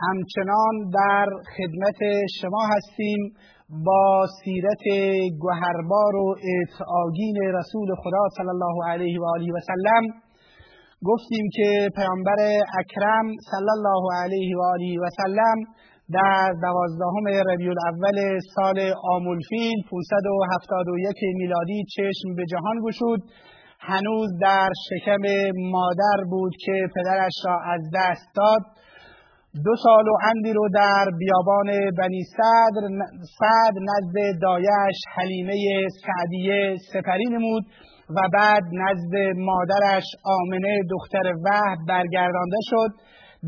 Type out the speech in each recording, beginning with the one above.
همچنان در خدمت شما هستیم با سیرت گوهربار و اطعاگین رسول خدا صلی الله علیه و آله و سلم. گفتیم که پیامبر اکرم صلی الله علیه و آله و سلم در دوازدهم ربیع الاول سال آمولفیل 571 میلادی چشم به جهان گشود. هنوز در شکم مادر بود که پدرش را از دست داد. دو سال و اندی رو در بیابان بنی صدر صد نزد دایش حلیمه سعدیه سپری نمود و بعد نزد مادرش آمنه دختر وحب برگردانده شد.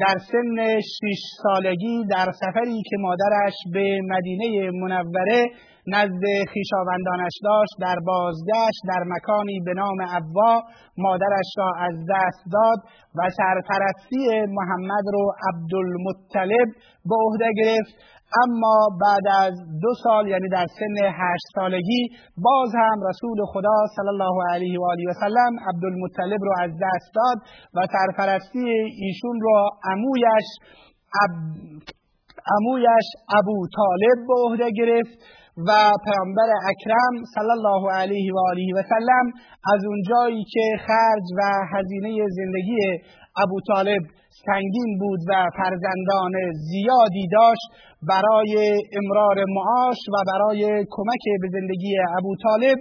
در سن شش سالگی در سفری که مادرش به مدینه منوره نزد خیشاوندانش داشت در بازگشت در مکانی به نام ابوا مادرش را از دست داد و سرپرستی محمد رو عبدالمطلب به عهده گرفت. اما بعد از دو سال یعنی در سن هشت سالگی باز هم رسول خدا صلی الله علیه و آله و سلم عبدالمطلب رو از دست داد و سرپرستی ایشون رو عمویش عب... عمویش ابو طالب به عهده گرفت. و پیامبر اکرم صلی الله علیه و آله و سلم از اونجایی که خرج و هزینه زندگی ابو طالب سنگین بود و فرزندان زیادی داشت برای امرار معاش و برای کمک به زندگی ابو طالب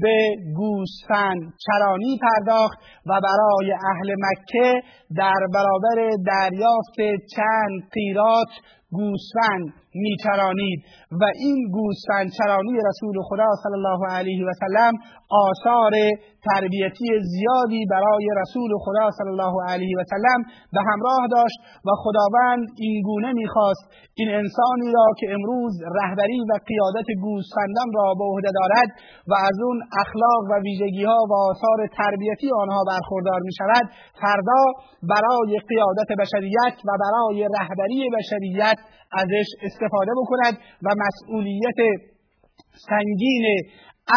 به گوسفند چرانی پرداخت و برای اهل مکه در برابر دریافت چند قیرات گوسفند میچرانید و این گوسفند چرانی رسول خدا صلی الله علیه و سلم آثار تربیتی زیادی برای رسول خدا صلی الله علیه و سلم به همراه داشت و خداوند این گونه می‌خواست این انسانی را که امروز رهبری و قیادت گوسفندان را به عهده دارد و از اون اخلاق و ویژگی ها و آثار تربیتی آنها برخوردار می شود فردا برای قیادت بشریت و برای رهبری بشریت ازش استفاده بکند و مسئولیت سنگین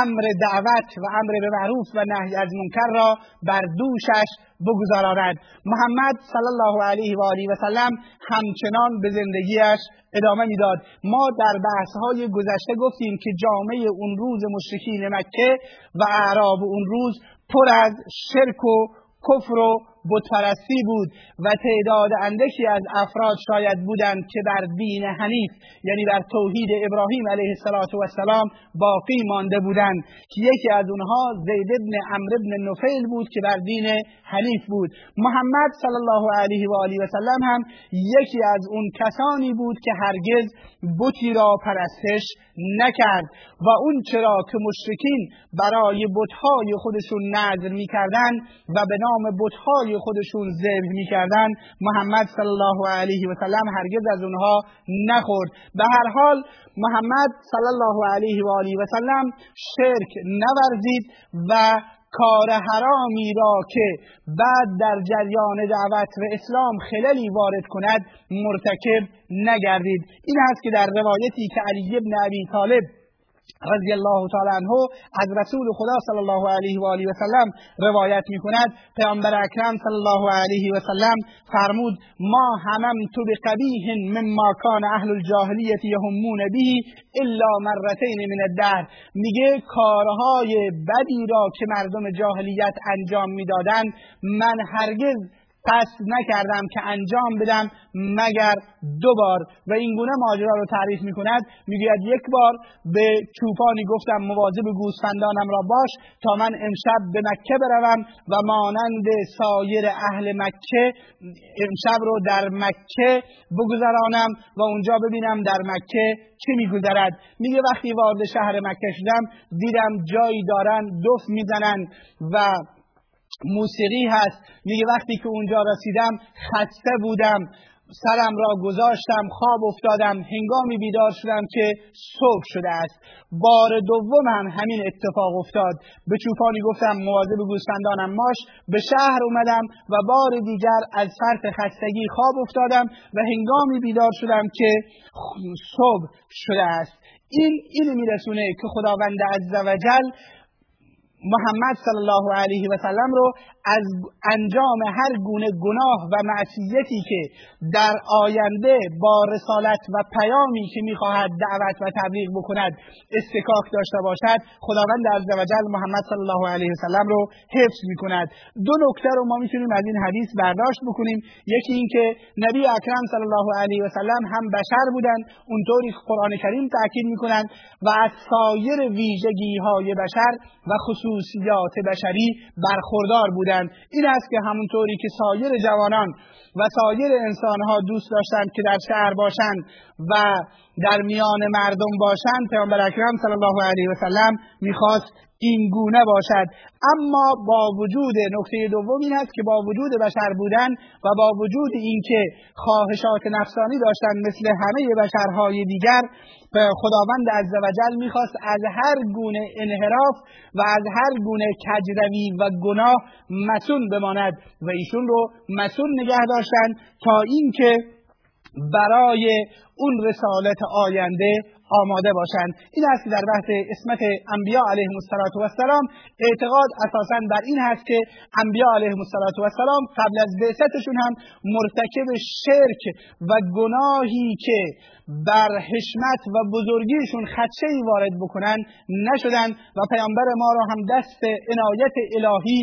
امر دعوت و امر به معروف و نهی از منکر را بر دوشش بگذارد محمد صلی الله علیه و آله و سلم همچنان به زندگیش ادامه می‌داد. ما در بحث های گذشته گفتیم که جامعه اون روز مشرکین مکه و اعراب اون روز پر از شرک و کفر و بتپرستی بود و تعداد اندکی از افراد شاید بودند که بر دین حنیف یعنی بر توحید ابراهیم علیه السلام باقی مانده بودند. که یکی از اونها زید ابن عمر ابن نفیل بود که بر دین حنیف بود. محمد صلی الله علیه و آله و سلم هم یکی از اون کسانی بود که هرگز بتی را پرستش نکرد و اون چرا که مشرکین برای بتهای خودشون نظر می‌کردند و به نام بتهای خودشون ذبح می‌کردن. محمد صلی الله علیه و سلم هرگز از اونها نخورد. به هر حال محمد صلی الله علیه و آله و سلم شرک نورزید و کار حرامی را که بعد در جریان دعوت و اسلام خللی وارد کند مرتکب نگردید. این است که در روایتی که علی ابن ابی طالب رضی الله تعالی عنه از رسول خدا صلی الله علیه و آله و سلم روایت می کند پیامبر اکرم صلی الله علیه و سلم فرمود ما همم تو بقبیح مما کان اهل الجاهلیت یهمون به الا مرتین من الدهر. میگه کارهای بدی را که مردم جاهلیت انجام می‌دادند من هرگز قصد نکردم که انجام بدم مگر دو بار. و این گونه ماجرا رو تعریف می کند می‌گوید یک بار به چوپانی گفتم مواظب گوسفندانم را باش تا من امشب به مکه بروم و مانند سایر اهل مکه امشب رو در مکه بگذرانم و اونجا ببینم در مکه چه میگذرد. میگه وقتی وارد شهر مکه شدم دیدم جایی دارن دف می‌زنن و موسیقی هست. میگه وقتی که اونجا رسیدم خسته بودم. سرم را گذاشتم خواب افتادم. هنگامی بیدار شدم که صبح شده است. بار دوم هم همین اتفاق افتاد. به چوپانی گفتم مواظب گوسفندانم ماش. به شهر اومدم و بار دیگر از فرط خستگی خواب افتادم و هنگامی بیدار شدم که صبح شده است. این اینو میرسونه که خداوند عزوجل محمد صلی الله علیه و سلم رو از انجام هر گونه گناه و معصیتی که در آینده با رسالت و پیامی که می‌خواهد دعوت و تبلیغ بکند استکاک داشته باشد خداوند عزوجل محمد صلی الله علیه و سلم رو حفظ می‌کند. دو نکته رو ما می‌تونیم از این حدیث برداشت بکنیم. یکی اینکه نبی اکرم صلی الله علیه و سلم هم بشر بودند اونطوری قرآن کریم تاکید می‌کنند و از سایر ویژگی های بشر و خصوصیات بشری برخوردار بودند. این است که همونطوری که سایر جوانان و سایر انسانها دوست داشتند که در شهر باشند و در میان مردم باشند پیامبر اکرم صلی الله علیه و سلم می‌خواست این گونه باشد. اما با وجود نکته دوم این است که با وجود بشر بودن و با وجود اینکه خواهشات نفسانی داشتن مثل همه بشرهای دیگر خداوند عزوجل می‌خواست از هر گونه انحراف و از هر گونه کجروی و گناه مسون بماند و ایشون رو مسون نگه داشتن تا اینکه برای اون رسالت آینده آماده باشند. این است که در بحث اسمت انبیا علیهم السلام اعتقاد اساسا بر این هست که انبیا علیهم السلام قبل از بعثتشون هم مرتکب شرک و گناهی که بر حشمت و بزرگیشون خدشه وارد بکنن نشدن و پیامبر ما را هم دست عنایت الهی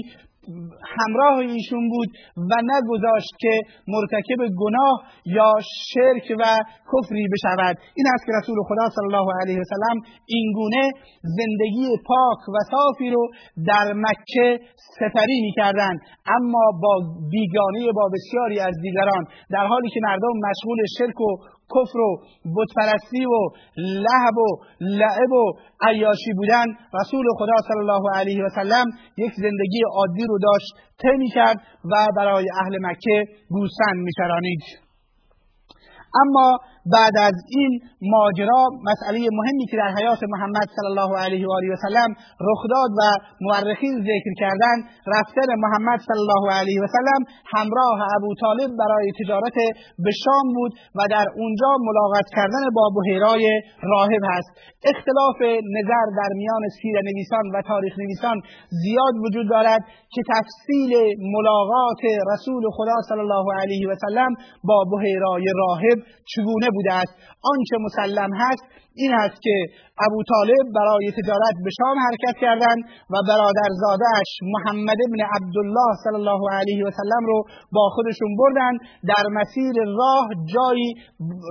همراه ایشون بود و نگذاشت که مرتکب گناه یا شرک و کفری بشود. این است که رسول خدا صلی الله علیه وسلم این گونه زندگی پاک و صافی رو در مکه سپری می‌کردند. اما با بیگانه با بسیاری از دیگران در حالی که مردم مشغول شرک و کفر و بتپرستی و لحب و لعب و عیاشی بودن رسول خدا صلی الله علیه و سلم یک زندگی عادی رو داشت طی کرد و برای اهل مکه گوسفند میچرانید اما بعد از این ماجرا مسئله مهمی که در حیات محمد صلی الله علیه و آله و سلم رخ داد و مورخین ذکر کردن رفتن محمد صلی الله علیه و سلم همراه ابو طالب برای تجارت به شام بود و در اونجا ملاقات کردن با بحیرای راهب هست. اختلاف نظر در میان سیر نویسان و تاریخ نویسان زیاد وجود دارد که تفصیل ملاقات رسول خدا صلی الله علیه و سلم با بحیرای راهب چگونه بوده است آنچه مسلم هست این است که ابو طالب برای تجارت به شام حرکت کردند و برادرزادهاش محمد ابن عبدالله صلی الله علیه و سلم رو با خودشون بردن در مسیر راه جایی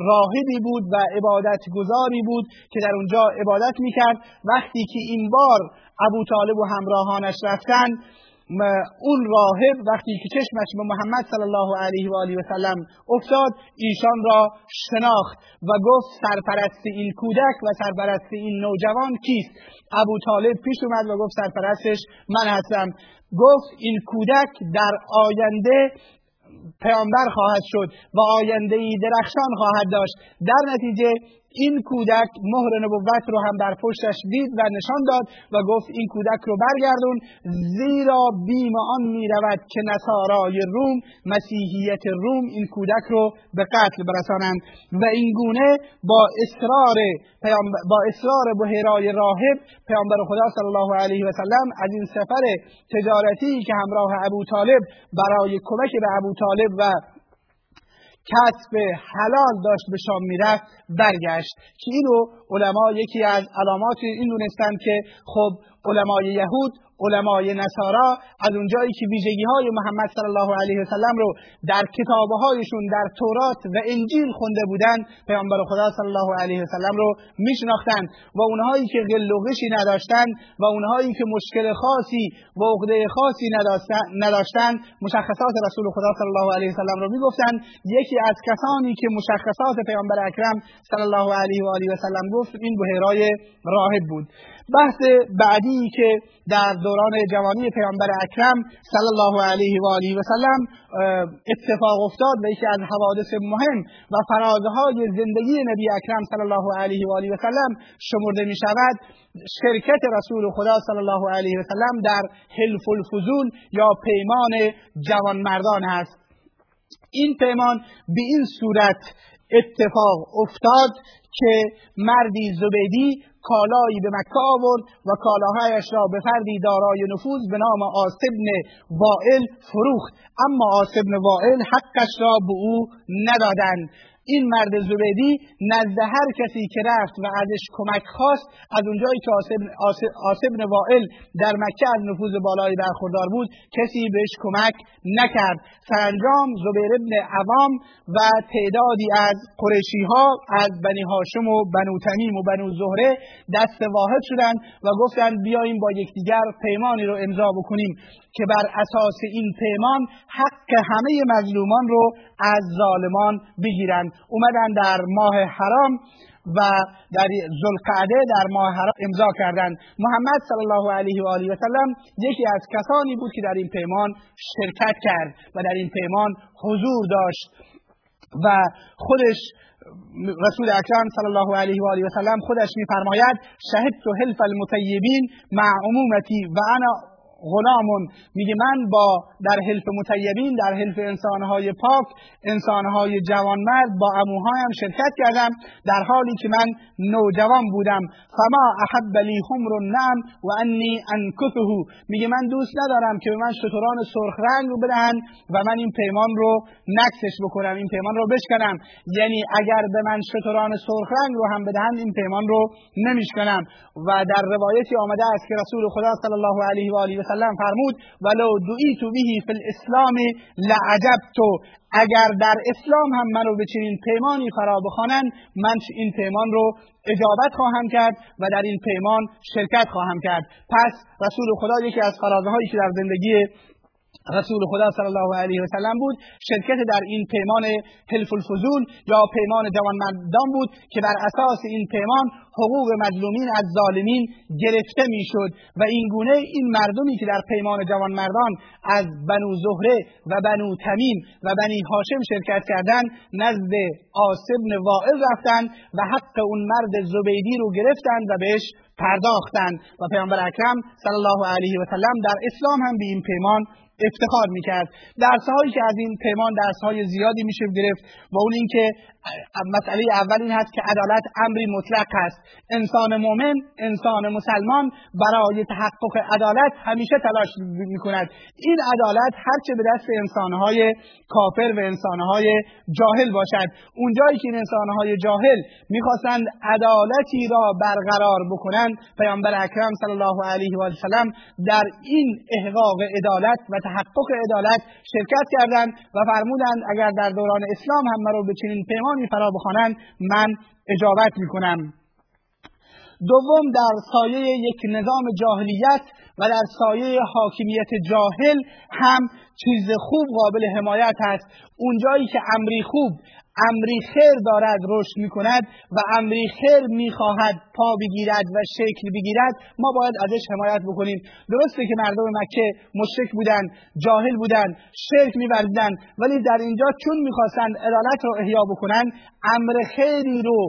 راهبی بود و عبادت گذاری بود که در اونجا عبادت می‌کرد. وقتی که این بار ابو طالب و همراهانش رفتن اون راهب وقتی که چشمش به محمد صلی الله علیه و آله و سلم افتاد ایشان را شناخت و گفت سرپرست این کودک و سرپرست این نوجوان کیست؟ ابو طالب پیش اومد و گفت سرپرستش من هستم. گفت این کودک در آینده پیامبر خواهد شد و آینده ای درخشان خواهد داشت. در نتیجه این کودک مهر نبوت رو هم بر پشتش دید و نشان داد و گفت این کودک رو برگردون زیرا بیم آن می رود که نصارای روم مسیحیت روم این کودک رو به قتل برسانند. و این گونه با اصرار با اصرار بحیرای راهب پیامبر خدا صلی الله علیه و سلم از این سفر تجارتی که همراه ابو طالب برای کمک به ابو طالب و کسب حلال داشت به شام می‌رفت برگشت. که اینو علما یکی از علامات این دونستن که خب علمای یهود علمای نصارا از اونجایی که ویژگی های محمد صلی الله علیه و سلم رو در کتابه هایشون در تورات و انجیل خونده بودن پیامبر خدا صلی الله علیه و سلم رو میشناختن و اونهایی که قل و نداشتن و اونهایی که مشکل خاصی و عقده خاصی نداشتن مشخصات رسول خدا صلی الله علیه و سلم رو می‌گفتن. یکی از کسانی که مشخصات پیامبر اکرم صلی الله علیه و آله و سلم گفت این بحیرای راهب بود. بحث بعدی جوانی که در دوران جوانی پیامبر اکرم صلی الله علیه و آله و سلم اتفاق افتاد و یکی از حوادث مهم و فرازهای زندگی نبی اکرم صلی الله علیه و آله و سلم شمرده می شود شرکت رسول خدا صلی الله علیه و سلم در حلف الفضول یا پیمان جوانمردان است. این پیمان به این صورت اتفاق افتاد که مردی زبیدی کالایی به مکه آورد و کالاهایش را به فردی دارای نفوذ به نام آسبن وائل فروخت. اما آسبن وائل حقش را به او ندادند. این مرد زبیدی نزد هر کسی که رفت و ازش کمک خواست از اونجایی که آسب وائل در مکه از نفوذ بالایی برخوردار بود کسی بهش کمک نکرد. سرانجام زبیر ابن عوام و تعدادی از قریشی ها از بنی هاشم و بنو تمیم و بنو زهره دست واحد شدند و گفتند بیاییم با یکدیگر پیمانی رو امضا بکنیم که بر اساس این پیمان حق همه مظلومان رو از ظالمان بگیرند. اومدن در ماه حرام و در ذوالقعده در ماه حرام امضا کردند. محمد صلی الله علیه و آله و سلم یکی از کسانی بود که در این پیمان شرکت کرد و در این پیمان حضور داشت و خودش رسول اکرم صلی الله علیه و آله و سلم خودش میفرماید شهدت حلف المطیبین مع عمومتی و انا غلامون. میگه من با در حلف متیبین در حلف انسانهای پاک انسانهای جوانمرد با اموهایم شرکت کردم در حالی که من نوجوان بودم. فما احب لی حمر النعم و انی انکثه میگه من دوست ندارم که به من شتران سرخ رنگ رو بدهن و من این پیمان رو نکسش بکنم این پیمان رو بشکنم. یعنی اگر به من شتران سرخ رنگ رو هم بدهن این پیمان رو نمیشکنم. و در روایتی آمده است که رسول خدا صلی الله علیه و آله وسلم فرمود ولو دعیت بهی فی الاسلام تو اگر در اسلام هم منو به چنین پیمانی فرا بخوانند من این پیمان رو اجابت خواهم کرد و در این پیمان شرکت خواهم کرد. پس رسول خدا یکی از فرازه هایی که در زندگی رسول خدا صلی الله علیه و سلم بود. شرکت در این پیمان حلف الفضول یا پیمان جوانمردان بود که بر اساس این پیمان حقوق مظلومین از ظالمین گرفته می‌شد. و این گونه این مردمی که در پیمان جوانمردان از بنو زهره و بنو تمیم و بنی هاشم شرکت کردند نزد آسبن واعظ رفتند و حق اون مرد زبیدی رو گرفتند و بهش پرداختند. و پیامبر اکرم صلی الله علیه و سلم در اسلام هم به این پیمان افتخار می‌کرد. درس هایی که از این پیمان درس های زیادی میشه گرفت و اون اینکه مسئله اول این هست که عدالت امری مطلق است. انسان مؤمن انسان مسلمان برای تحقق عدالت همیشه تلاش می‌کند. این عدالت هرچه به دست انسانهای کافر و انسانهای جاهل باشد. اونجایی که این انسانهای جاهل می‌خواستند عدالتی را برقرار بکنند پیامبر اکرم صلی الله علیه و سلم در این احقاق عدالت و تحقق عدالت شرکت کردند و فرمودند اگر در دوران اسلام هم مرا به چنین پیمانی فرا بخوانند من اجابت می‌کنم. دوم در سایه یک نظام جاهلیت و در سایه حاکمیت جاهل هم چیز خوب قابل حمایت است اونجایی که امری خوب امری خیر دارد رشد می کند و امری خیر می خواهد پا بگیرد و شکل بگیرد ما باید ازش حمایت بکنیم. درسته که مردم مکه مشرک بودند جاهل بودند شرک می‌ورزیدند ولی در اینجا چون می‌خواستند عدالت رو احیا بکنند امر خیری رو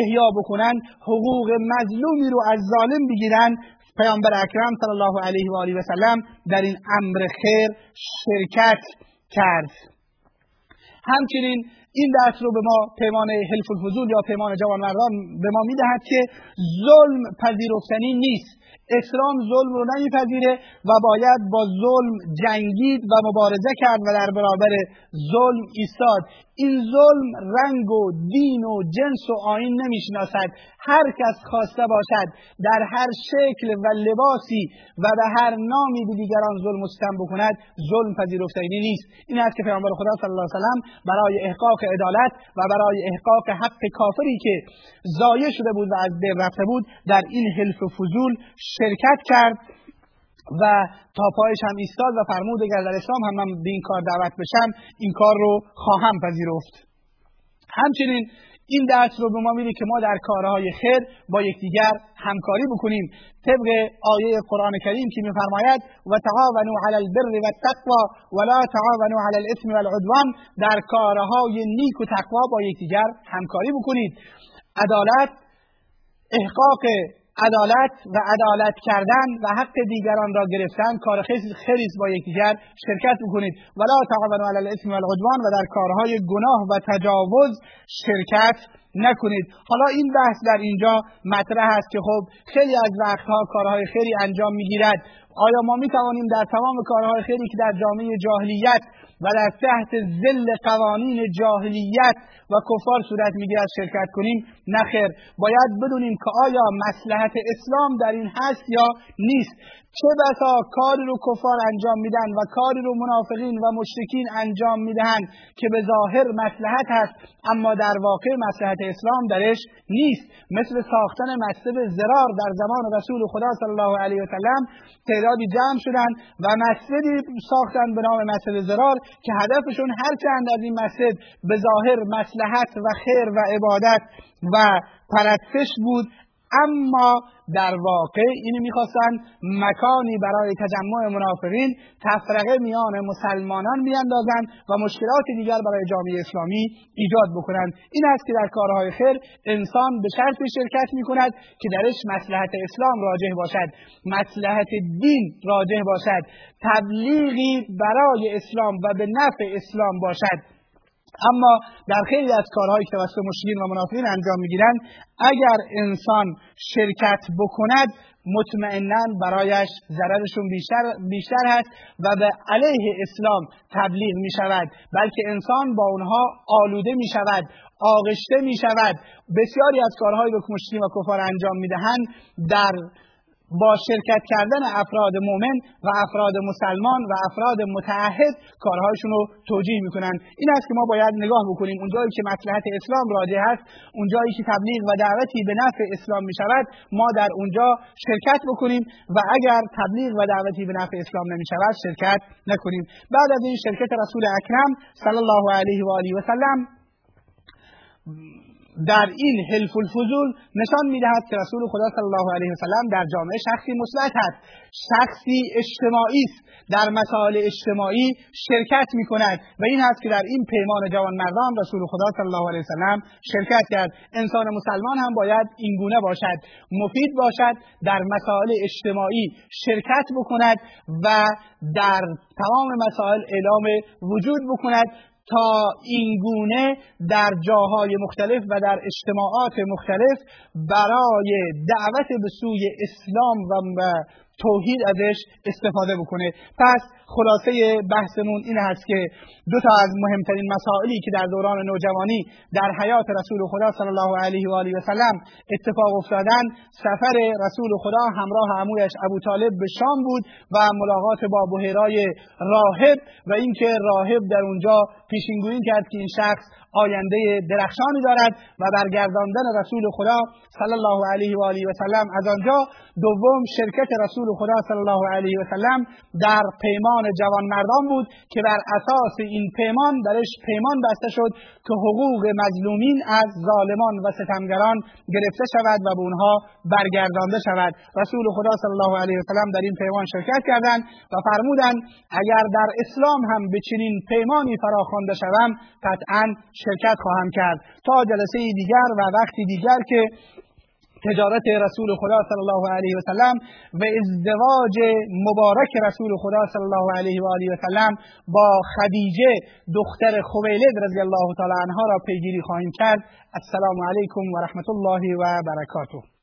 احیا بکنند حقوق مظلومی رو از ظالم بگیرند. پیامبر اکرم صلی الله علیه و آله و سلم در این امر خیر شرکت کرد. همچنین این درس رو به ما پیمان حلف الفضول یا پیمان جوانمردان به ما می‌دهد که ظلم پذیرفتنی نیست. اسلام ظلم رو نمیپذیره و باید با ظلم جنگید و مبارزه کرد و در برابر ظلم ایستاد. این ظلم رنگ و دین و جنس و آین نمی‌شناسد. هر کس خواسته باشد در هر شکل و لباسی و به هر نامی به دیگران ظلم و ستم بکند ظلم پذیرفتنی نیست. این است که پیامبر خدا صلی الله علیه وسلم برای احقاق عدالت و برای احقاق حق کافری که ضایع شده بود و از بین رفته بود در این حلف فضول شرکت کرد و تا پایش هم ایستاد و فرمود اگر در اسلام هم من به این کار دعوت بشم این کار رو خواهم پذیرفت. همچنین این درس رو به ما میده که ما در کارهای خیر با یکدیگر همکاری بکنیم. طبق آیه قرآن کریم که میفرماید و تعاونوا علی البر و التقوا ولا تعاونوا علی الاثم والعدوان در کارهای نیک و تقوا با یکدیگر همکاری بکنید. عدالت احقاق عدالت و عدالت کردن و حق دیگران را گرفتن کار خیلی با یکدیگر شرکت بکنید. ولا تعاونوا علی الاثم والعدوان و در کارهای گناه و تجاوز شرکت نکنید. حالا این بحث در اینجا مطرح است که خب خیلی از وقتها کارهای خیلی انجام می‌گیرد. آیا ما می توانیم در تمام کارهای خیلی که در جامعه جاهلیت و در تحت زل قوانین جاهلیت و کفار صورت می‌گیرد شرکت کنیم؟ نخیر باید بدونیم که آیا مسلحت اسلام در این هست یا نیست. چه بسا کاری رو کفار انجام میدن و کاری رو منافقین و مشرکین انجام می‌دهند که به ظاهر مسلحت هست اما در واقع مسلحت اسلام درش نیست. مثل ساختن مسجد زرار در زمان رسول خدا صلی الله علیه وسلم تعدادی جمع شدن و مسجدی ساختن به نام مسجد زرار که هدفشون هرچند از این مسجد به ظاهر مسلحت و خیر و عبادت و پرستش بود اما در واقع اینو می‌خواستن مکانی برای تجمع منافقین تفرقه میان مسلمانان بیاندازند و مشکلات دیگر برای جامعه اسلامی ایجاد بکنند این است که در کارهای خیر انسان به شرط شرکت می‌کند که درش مسلحت اسلام راجع باشد مسلحت دین راجع باشد تبلیغی برای اسلام و به نفع اسلام باشد. اما در خیلی از کارهایی که توسط مشرکین و منافقین انجام می‌گیرند اگر انسان شرکت بکند مطمئنا برایش ضررشون بیشتر, بیشتر هست و به علیه اسلام تبلیغ می شود بلکه انسان با اونها آلوده می شود آغشته می شود بسیاری از کارهایی که مشرکین و کفار انجام می دهند در با شرکت کردن افراد مؤمن و افراد مسلمان و افراد متعهد کارهایشون رو توجیه می‌کنن. این است که ما باید نگاه بکنیم. اونجایی که مصلحت اسلام راجع هست اونجایی که تبلیغ و دعوتی به نفع اسلام می شود ما در اونجا شرکت بکنیم و اگر تبلیغ و دعوتی به نفع اسلام نمی شود شرکت نکنیم. بعد از این شرکت رسول اکرم صلی الله علیه و آله و سلم در این حلف الفضول نشان می‌دهد که رسول خدا صلی الله علیه وسلم در جامعه شخصی مثبت است. شخصی اجتماعی است. در مسائل اجتماعی شرکت می کند و این است که در این پیمان جوان مردان رسول خدا صلی الله علیه وسلم شرکت کرد. انسان مسلمان هم باید این گونه باشد. مفید باشد در مسائل اجتماعی شرکت بکند و در تمام مسائل اعلام وجود بکند. تا این گونه در جاهای مختلف و در اجتماعات مختلف برای دعوت به سوی اسلام و توحید ازش استفاده بکنه. پس خلاصه بحثمون این هست که دو تا از مهمترین مسائلی که در دوران نوجوانی در حیات رسول خدا صلی الله علیه و آله و سلم اتفاق افتادن سفر رسول خدا همراه عمویش ابو طالب به شام بود و ملاقات با بحیرای راهب و اینکه راهب در اونجا پیشینگویی کرد که این شخص آینده درخشانی دارد و برگرداندن رسول خدا صلی الله علیه و آله و سلم از آنجا دوم شرکت رسول خدا صلی الله علیه و سلم در پیمان جوان مردان بود که بر اساس این پیمان درش پیمان بسته شد که حقوق مظلومین از ظالمان و ستمگران گرفته شود و به اونها برگردانده شود. رسول خدا صلی الله علیه و سلم در این پیمان شرکت کردند و فرمودند اگر در اسلام هم به چنین پیمانی فراخوانده شوم قطعا شرکت خواهم کرد. تا جلسه دیگر و وقتی دیگر که تجارت رسول خدا صلی الله علیه و سلم و ازدواج مبارک رسول خدا صلی الله علیه و آله و سلم با خدیجه دختر خویلد رضی الله تعالی عنها را پیگیری خواهیم کرد. السلام علیکم و رحمت الله و برکاته.